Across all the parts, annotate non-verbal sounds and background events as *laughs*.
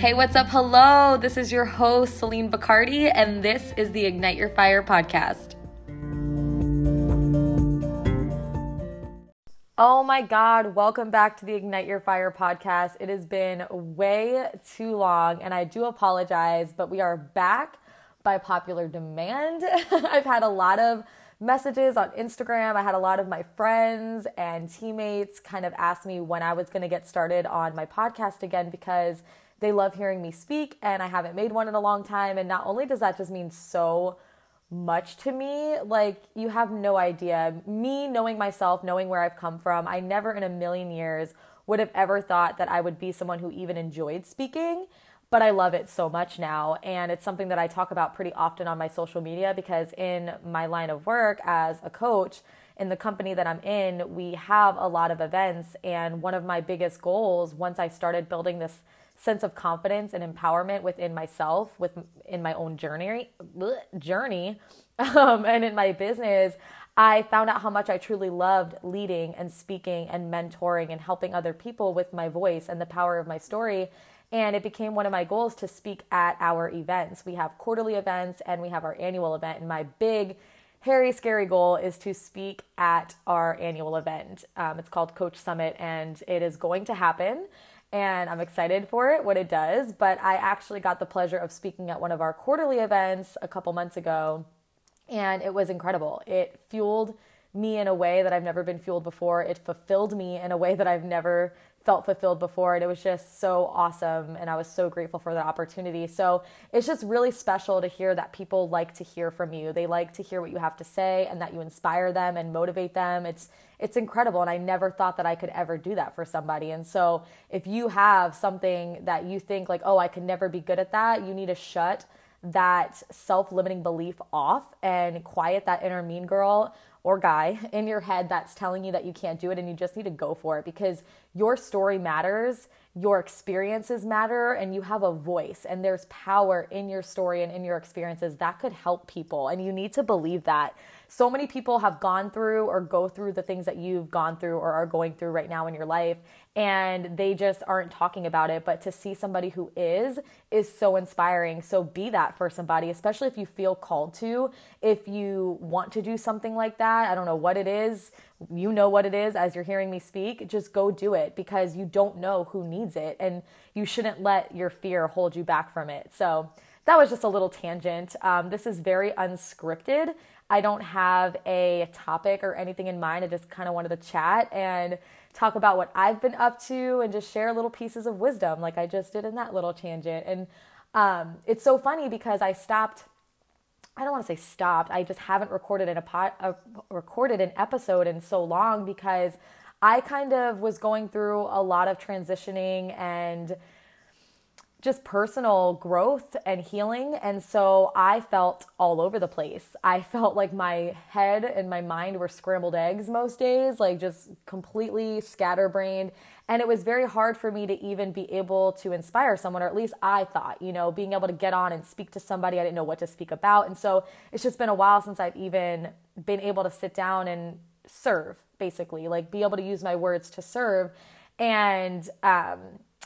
Hey, what's up? Hello, this is your host, Celine Bacardi, and this is the Ignite Your Fire podcast. Oh my God, welcome back to the Ignite Your Fire podcast. It has been way too long, and I do apologize, but we are back by popular demand. *laughs* I've had a lot of messages on Instagram. I had a lot of my friends and teammates kind of ask me when I was going to get started on my podcast again because they love hearing me speak and I haven't made one in a long time. And not only does that just mean so much to me, like you have no idea. Me knowing myself, knowing where I've come from, I never in a million years would have ever thought that I would be someone who even enjoyed speaking but I love it so much now. And it's something that I talk about pretty often on my social media because in my line of work as a coach, in the company that I'm in, we have a lot of events. And one of my biggest goals once I started building this sense of confidence and empowerment within myself, with in my own journey, journey, *laughs* um, and in my business, I found out how much I truly loved leading and speaking and mentoring and helping other people with my voice and the power of my story. And it became one of my goals to speak at our events. We have quarterly events and we have our annual event. And my big, hairy, scary goal is to speak at our annual event. Um, it's called Coach Summit and it is going to happen. And I'm excited for it, what it does. But I actually got the pleasure of speaking at one of our quarterly events a couple months ago. And it was incredible. It fueled me in a way that I've never been fueled before. It fulfilled me in a way that I've never felt fulfilled before and it was just so awesome and I was so grateful for the opportunity. So it's just really special to hear that people like to hear from you. They like to hear what you have to say and that you inspire them and motivate them. It's it's incredible and I never thought that I could ever do that for somebody. And so if you have something that you think like, "Oh, I could never be good at that," you need to shut that self-limiting belief off and quiet that inner mean girl or guy *laughs* in your head that's telling you that you can't do it and you just need to go for it because your story matters, your experiences matter, and you have a voice and there's power in your story and in your experiences that could help people. And you need to believe that so many people have gone through or go through the things that you've gone through or are going through right now in your life and they just aren't talking about it but to see somebody who is is so inspiring so be that for somebody especially if you feel called to if you want to do something like that i don't know what it is you know what it is as you're hearing me speak just go do it because you don't know who needs it and you shouldn't let your fear hold you back from it so that was just a little tangent. Um, this is very unscripted. I don't have a topic or anything in mind. I just kind of wanted to chat and talk about what I've been up to and just share little pieces of wisdom like I just did in that little tangent. And um, it's so funny because I stopped. I don't want to say stopped. I just haven't recorded in a pot, uh, recorded an episode in so long because I kind of was going through a lot of transitioning and just personal growth and healing. And so I felt all over the place. I *laughs* felt like my head and my mind were scrambled eggs most days, like just completely scatterbrained. And it was very hard for me to even be able to inspire someone, or at least I thought, you know, being able to get on and speak to somebody. I didn't know what to speak about. And so it's just been a while since I've even been able to sit down and serve, basically, like be able to use my words to serve. And, um,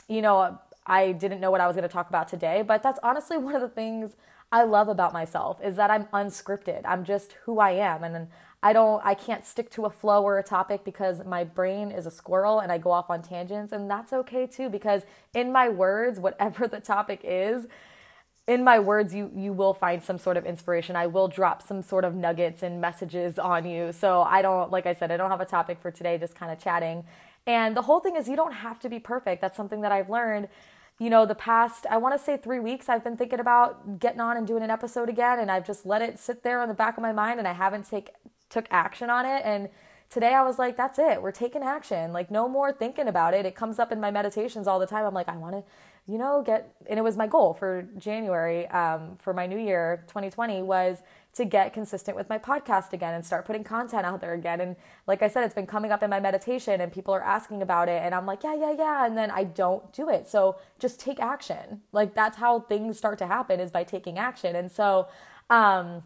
you know, I didn't know what I was going to talk about today, but that's honestly one of the things I love about myself is that I'm unscripted. I'm just who I am and I don't I can't stick to a flow or a topic because my brain is a squirrel and I go off on tangents and that's okay too because in my words whatever the topic is in my words you you will find some sort of inspiration. I will drop some sort of nuggets and messages on you. So I don't like I said I don't have a topic for today just kind of chatting. And the whole thing is you don't have to be perfect. That's something that I've learned you know, the past, I want to say three weeks, I've been thinking about getting on and doing an episode again. And I've just let it sit there on the back of my mind and I haven't take, took action on it. And today I was like, that's it. We're taking action. Like, no more thinking about it. It comes up in my meditations all the time. I'm like, I want to, you know, get, and it was my goal for January, um, for my new year, 2020, was to get consistent with my podcast again and start putting content out there again. And like I said, it's been coming up in my meditation and people are asking about it. And I'm like, yeah, yeah, yeah. And then I don't do it. So just take action. Like that's how things start to happen is by taking action. And so, um,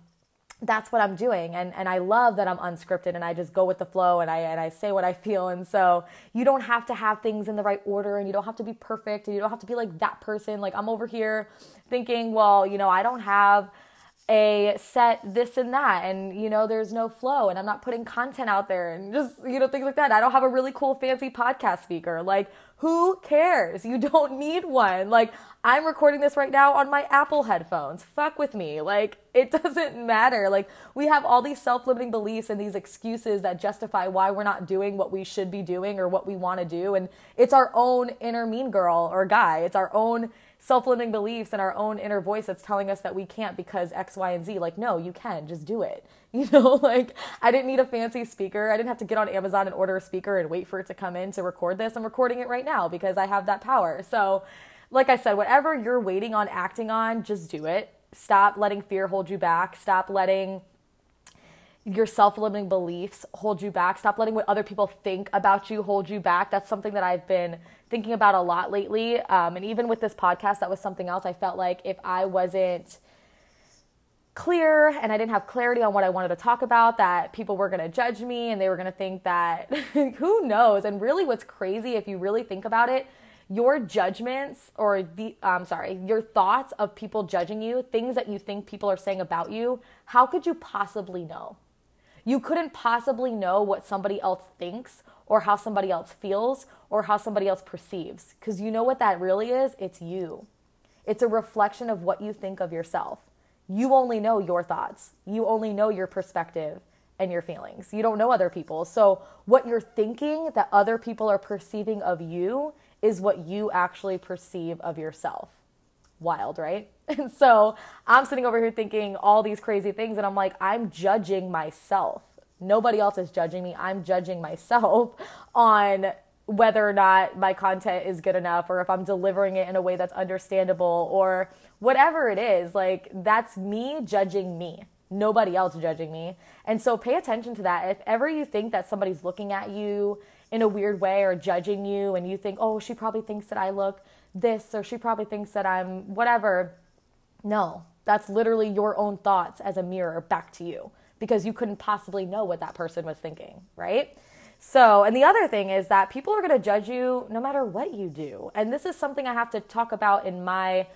that's what I'm doing. And, and I love that I'm unscripted and I just go with the flow and I, and I say what I feel. And so you don't have to have things in the right order and you don't have to be perfect and you don't have to be like that person. Like I'm over here thinking, well, you know, I don't have a set this and that and you know there's no flow and i'm not putting content out there and just you know things like that. I don't have a really cool fancy podcast speaker. Like who cares? You *laughs* don't need one. Like i'm recording this right now on my apple headphones. Fuck with me. Like it *laughs* doesn't matter. Like we have all these self-limiting beliefs and these excuses that justify why we're not doing what we should be doing or what we want to do and it's our own inner mean girl or guy. It's our own self limiting beliefs and our own inner voice that's telling us that we can't because X, Y, and Z. Like, no, you can. Just do it. *laughs* You know, like I didn't need a fancy speaker. I didn't have to get on Amazon and order a speaker and wait for it to come in to record this. I'm recording it right now because I have that power. So, like I said, whatever you're waiting on acting on, just do it. Stop letting fear hold you back. Stop letting your self limiting beliefs hold you back. Stop letting what other people think about you hold you back. That's something that I've been thinking about a lot lately. Um, and even with this podcast, that was something else. I felt like if I wasn't clear and I didn't have clarity on what I wanted to talk about, that people were going to judge me and they were going to think that *laughs* who knows. And really, what's crazy, if you really think about it, your judgments or the I'm sorry, your thoughts of people judging you, things that you think people are saying about you, how could you possibly know? You couldn't possibly know what somebody else thinks or how somebody else feels or how somebody else perceives. Because you know what that really is? It's you. It's a reflection of what you think of yourself. You only know your thoughts, you only know your perspective and your feelings. You don't know other people. So, what you're thinking that other people are perceiving of you is what you actually perceive of yourself. Wild, right? *laughs* And so, I'm sitting over here thinking all these crazy things, and I'm like, I'm judging myself. Nobody else is judging me. I'm judging myself *laughs* on whether or not my content is good enough or if I'm delivering it in a way that's understandable or whatever it is. Like, that's me judging me, nobody else judging me. And so pay attention to that. If ever you think that somebody's looking at you in a weird way or judging you and you think, oh, she probably thinks that I look this or she probably thinks that I'm whatever, no, that's literally your own thoughts as a mirror back to you because you couldn't possibly know what that person was thinking, right? So, and the other thing is that people are going to judge you no matter what you do. And this is something I have to talk about in my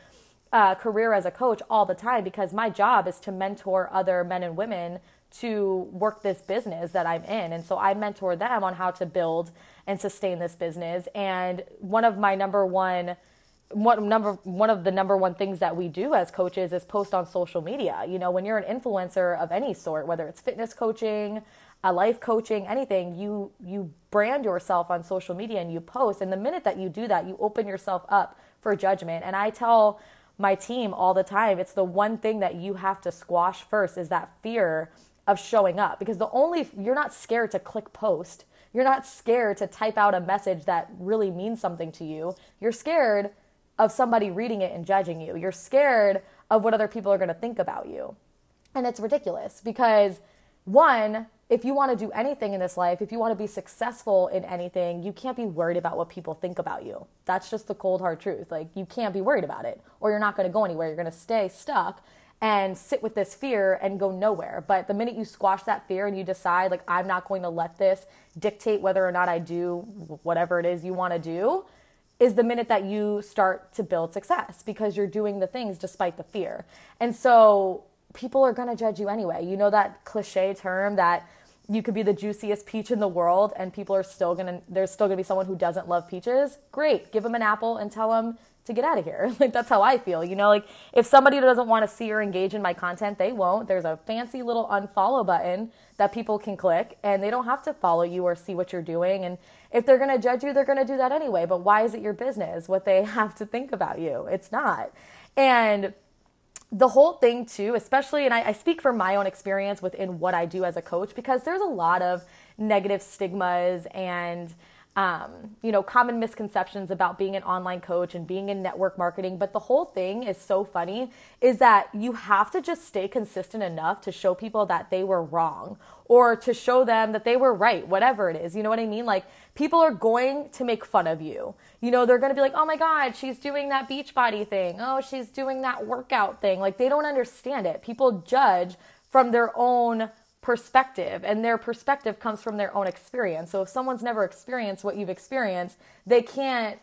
uh, career as a coach all the time because my job is to mentor other men and women to work this business that I'm in. And so I mentor them on how to build and sustain this business. And one of my number one what number one of the number one things that we do as coaches is post on social media. You know, when you're an influencer of any sort, whether it's fitness coaching, a life coaching, anything, you you brand yourself on social media and you post. And the minute that you do that, you open yourself up for judgment. And I tell my team all the time, it's the one thing that you have to squash first is that fear of showing up because the only you're not scared to click post. You're not scared to type out a message that really means something to you. You're scared of somebody reading it and judging you. You're scared of what other people are going to think about you. And it's ridiculous because, one, if you want to do anything in this life, if you want to be successful in anything, you can't be worried about what people think about you. That's just the cold hard truth. Like, you can't be worried about it, or you're not going to go anywhere. You're going to stay stuck and sit with this fear and go nowhere. But the minute you squash that fear and you decide, like, I'm not going to let this dictate whether or not I do whatever it is you want to do, is the minute that you start to build success because you're doing the things despite the fear. And so people are going to judge you anyway. You know that cliche term that you could be the juiciest peach in the world and people are still to there's still to be someone who doesn't love peaches. Great. Give them an apple and tell them to get out of here. *laughs* Like that's how I feel. You know, like if somebody doesn't want to see or engage in my content, they won't. There's a fancy little unfollow button that people can click and they don't have to follow you or see what you're doing and if they're to judge you, they're to do that anyway. But why is it your business what they *laughs* have to think about you? It's not. And the whole thing, too, especially, and I, I speak from my own experience within what I do as a coach, because there's a lot of negative stigmas and um, you know, common misconceptions about being an online coach and being in network marketing. But the whole thing is so funny is that you have to just stay consistent enough to show people that they were wrong or to show them that they were right, whatever it is. You know what I mean? Like, people are going to make fun of you. You know, they're going to be like, oh my God, she's doing that Beachbody thing. Oh, she's doing that workout thing. Like, they don't understand it. People judge from their own perspective and their perspective comes from their own experience. So if someone's never experienced what you've experienced, they can't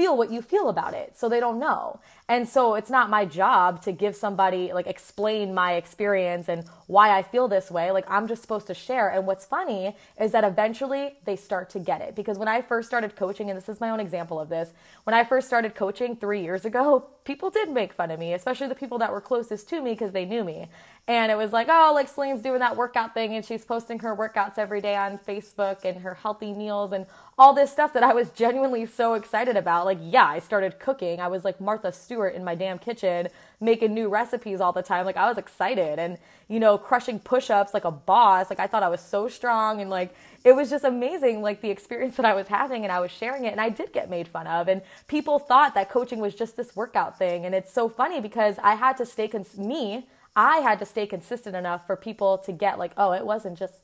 feel what you feel about it. So they don't know. And so it's not my job to give somebody, like, explain my experience and why I feel this way. Like, I'm just supposed to share. And what's funny is that eventually they start to get it. Because when I first started coaching, and this is my own example of this, when I first started coaching three years ago, *laughs* people did make fun of me, especially the people that were closest to me because they knew me. And it was like, oh, like Celine's doing that workout thing and she's posting her workouts every day on Facebook and her healthy meals and all this stuff that I was genuinely so excited about. Like, yeah, I started cooking. I was like Martha Stewart in my damn kitchen making new recipes all the time. Like, I was excited and, you know, crushing push ups like a boss. Like, I thought I was so strong and like, it was just amazing, like the experience *laughs* that I was having, and I was sharing it, and I did get made fun of. And people thought that coaching was just this workout thing. And it's so funny because I had to stay, cons- me, I had to stay consistent enough for people to get like, oh, it wasn't just,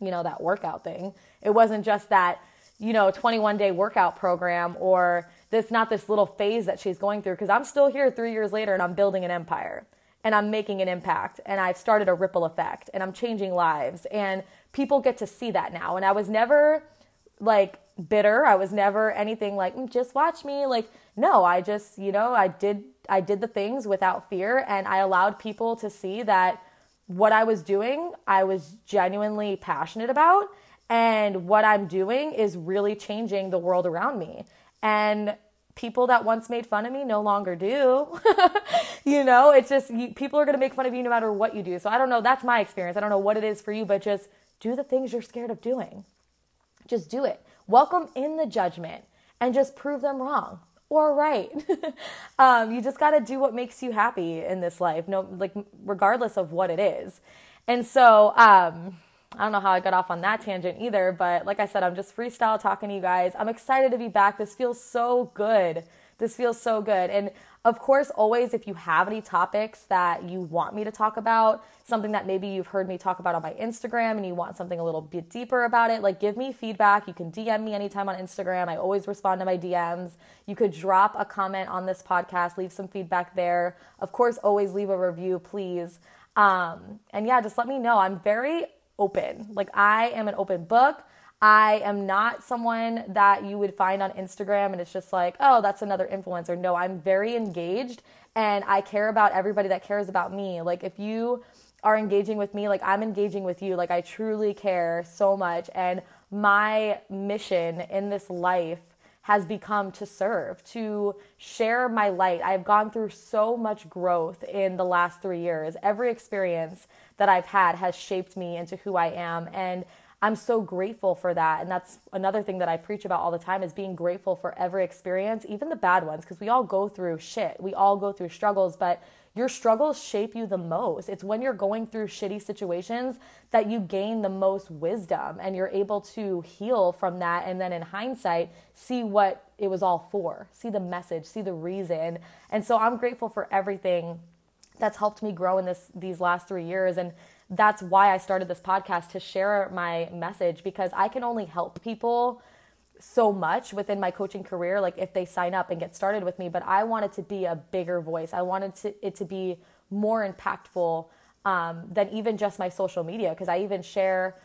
you know, that workout thing. It wasn't just that, you know, 21 day workout program or this, not this little phase that she's going through. Cause I'm still here three years later and I'm building an empire and I'm making an impact and I've started a ripple effect and I'm changing lives and people get to see that now. And I was never like bitter. I was never anything like, mm, just watch me. Like, no, I just, you know, I did I did the things without fear and I allowed people to see that what I was doing, I was genuinely passionate about and what I'm doing is really changing the world around me. And people that once made fun of me no longer do. *laughs* you know, it's just you, people are going to make fun of you no matter what you do. So I don't know, that's my experience. I don't know what it is for you, but just do the things you're scared of doing. Just do it. Welcome in the judgment and just prove them wrong or right. *laughs* um, you just got to do what makes you happy in this life, no, like regardless of what it is. And so, um, I don't know how I got off on that tangent either, but like I said, I'm just freestyle talking to you guys. I'm excited to be back. This feels so good. This feels so good. And of course, always, if you have any topics that you want me to talk about, something that maybe you've heard me talk about on my Instagram and you want something a little bit deeper about it, like give me feedback. You can DM me anytime on Instagram. I always respond to my DMs. You could drop a comment on this podcast, leave some feedback there. Of course, always leave a review, please. Um, and yeah, just let me know. I'm very open. Like, I am an open book. I am not someone that you would find on Instagram and it's just like, oh, that's another influencer. No, I'm very engaged and I care about everybody that cares about me. Like, if you are engaging with me, like, I'm engaging with you. Like, I truly care so much. And my mission in this life has become to serve, to share my light. I've gone through so much growth in the last three years. Every experience that I've had has shaped me into who I am. And I'm so grateful for that. And that's another thing that I preach about all the time is being grateful for every experience, even the bad ones, because we all go through shit. We all go through struggles, but your struggles shape you the most. It's when you're going through shitty situations that you gain the most wisdom and you're able to heal from that. And then in hindsight, see what it was all for, see the message, see the reason. And so I'm grateful for everything that's helped me grow in this these last three years. And that's why I started this podcast to share my message because I can only help people so much within my coaching career like if they sign up and get started with me. But i wanted to be a bigger voice. I wanted to, it to be more impactful um, than even just my social media because i even share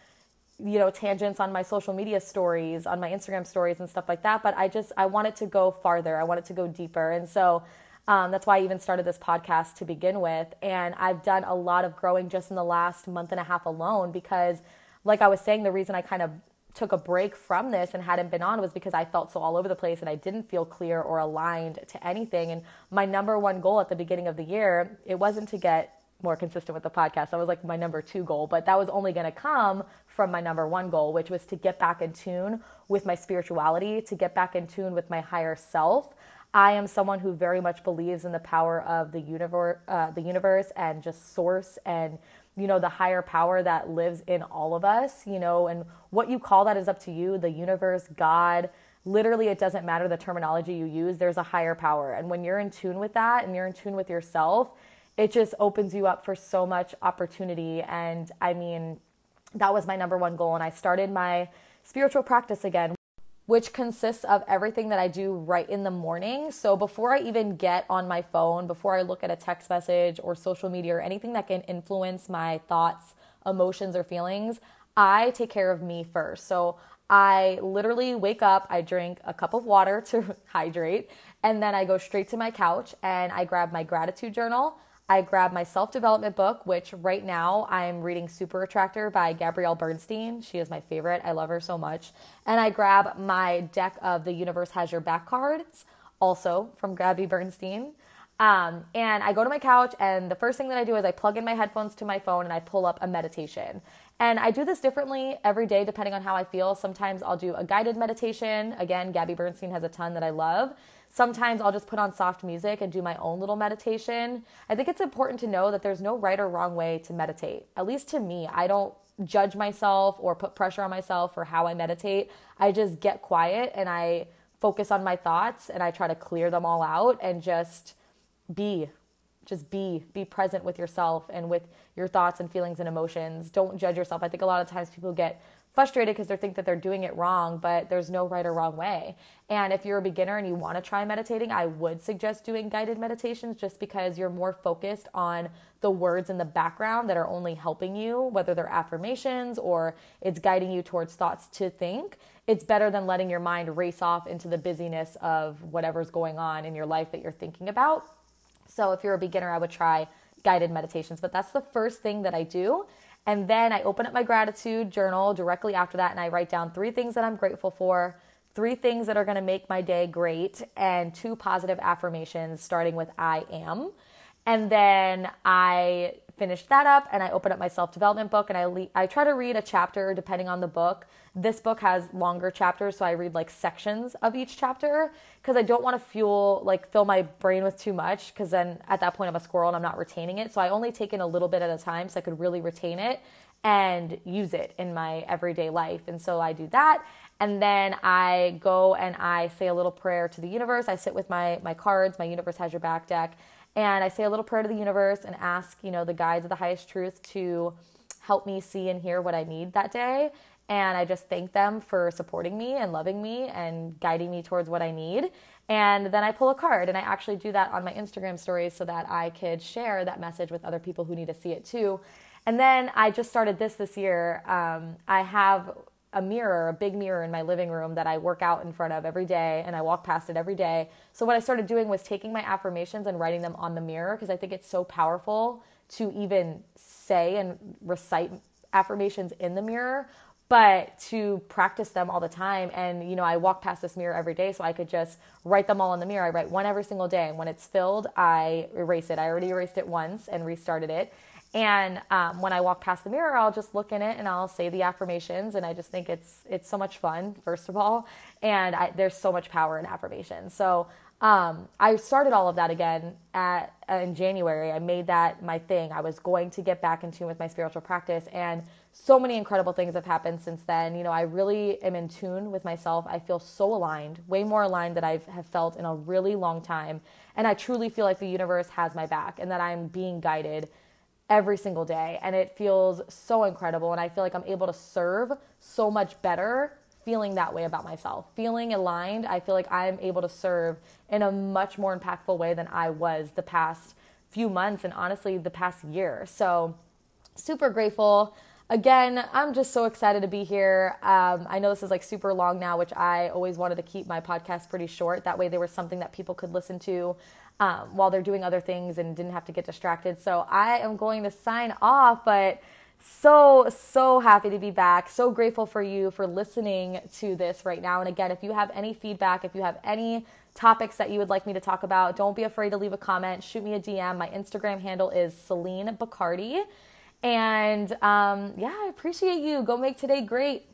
you know tangents on my social media stories on my instagram stories and stuff like that. But i just i wanted to go farther. I wanted to go deeper. And so um, that's why I even started this podcast to begin with. And I've done a lot of growing just in the last month and a half alone because, like I was saying, the reason I kind of took a break from this and hadn't been on was because I felt so all over the place and I didn't feel clear or aligned to anything. And my number one goal at the beginning of the year, it wasn't to get more consistent with the podcast. That was like my number two goal, but that was only going to come from my number one goal, which was to get back in tune with my spirituality, to get back in tune with my higher self, I am someone who very much believes in the power of the universe, uh, the universe, and just source and you know the higher power that lives in all of us. You know, and what you call that is up to you. The universe, God, literally, it doesn't matter the terminology you use. There's a higher power, and when you're in tune with that, and you're in tune with yourself, it just opens you up for so much opportunity. And I mean, that was my number one goal, and I started my spiritual practice again which consists of everything that I do right in the morning. So before I even get on my phone, before I look at a text message or social media or anything that can influence my thoughts, emotions, or feelings, I take care of me first. So I literally wake up, I drink a cup of water *laughs* to hydrate, and then I go straight to my couch and I grab my gratitude journal. I grab my self development book, which right now I'm reading Super Attractor by Gabrielle Bernstein. She is my favorite. I love her so much. And I grab my deck of The Universe Has Your Back cards, also from Gabby Bernstein. Um, and I go to my couch, and the first thing that I do is I plug in my headphones to my phone and I pull up a meditation. And I do this differently every day depending on how I feel. Sometimes I'll do a guided meditation. Again, Gabby Bernstein has a ton that I love. Sometimes I'll just put on soft music and do my own little meditation. I think it's important to know that there's no right or wrong way to meditate. At least to me, I don't judge myself or put pressure on myself for how I meditate. I just get quiet and I focus on my thoughts and I try to clear them all out and just be just be be present with yourself and with your thoughts and feelings and emotions don't judge yourself i think a lot of times people get frustrated because they think that they're doing it wrong, but there's no right or wrong way. And if you're a beginner and you want to try meditating, I would suggest doing guided meditations just because you're more focused on the words in the background that are only helping you, whether they're affirmations or it's guiding you towards thoughts to think. It's better than letting your mind race off into the busyness of whatever's going on in your life that you're thinking about. So if you're a beginner, I would try guided meditations, but that's the first thing that I do. And then I open up my gratitude journal directly after that and I write down three things that I'm grateful for, three things that are going to make my day great, and two positive affirmations starting with I am. And then I finish that up and I open up my self development book and I le- I try to read a chapter depending on the book. This book has longer chapters, so I read like sections of each chapter because I don't want to fuel like fill my brain with too much because then at that point I'm a squirrel and I'm not retaining it. So I only take in a little bit at a time so I could really retain it and use it in my everyday life. And so I do that. And then I go and I say a little prayer to the universe. I sit with my my cards, my universe has your back deck and I say a little prayer to the universe and ask, you know, the guides of the highest truth to help me see and hear what I need that day. And I just thank them for supporting me and loving me and guiding me towards what I need. And then I pull a card and I actually do that on my Instagram stories so that I could share that message with other people who need to see it too. And then I just started this this year. Um, I have a mirror, a big mirror in my living room that I work out in front of every day and I walk past it every day. So what I started doing was taking my affirmations and writing them on the mirror because I think it's so powerful to even say and recite affirmations in the mirror, but to practice them all the time. And, you know, I walk past this mirror every day so I could just write them all in the mirror. I write one every single day. And when it's filled, I erase it. I already erased it once and restarted it. And um, when I walk past the mirror, I'll just look in it and I'll say the affirmations. And I just think it's it's so much fun, first of all, and I, there's so much power in affirmations. So um, I started all of that again at uh, in January. I made that my thing. I was going to get back in tune with my spiritual practice, and so many incredible things have happened since then. You know, I really am in tune with myself. I feel so aligned, way more aligned than I have felt in a really long time, and I truly feel like the universe has my back and that I'm being guided every single day and it feels so incredible and I feel like I'm able to serve so much better feeling that way about myself. Feeling aligned, I feel like I'm able to serve in a much more impactful way than I was the past few months and honestly the past year. So super grateful. Again, I'm just so excited to be here. Um, I know this is like super long now, which I always wanted to keep my podcast pretty short. That way, there was something that people could listen to um, while they're doing other things and didn't have to get distracted. So I am going to sign off, but so, so happy to be back. So grateful for you for listening to this right now. And again, if you have any feedback, if you have any topics that you would like me to talk about, don't be afraid to leave a comment. Shoot me a DM. My Instagram handle is Celine Bacardi. And um, yeah, I appreciate you. Go make today great.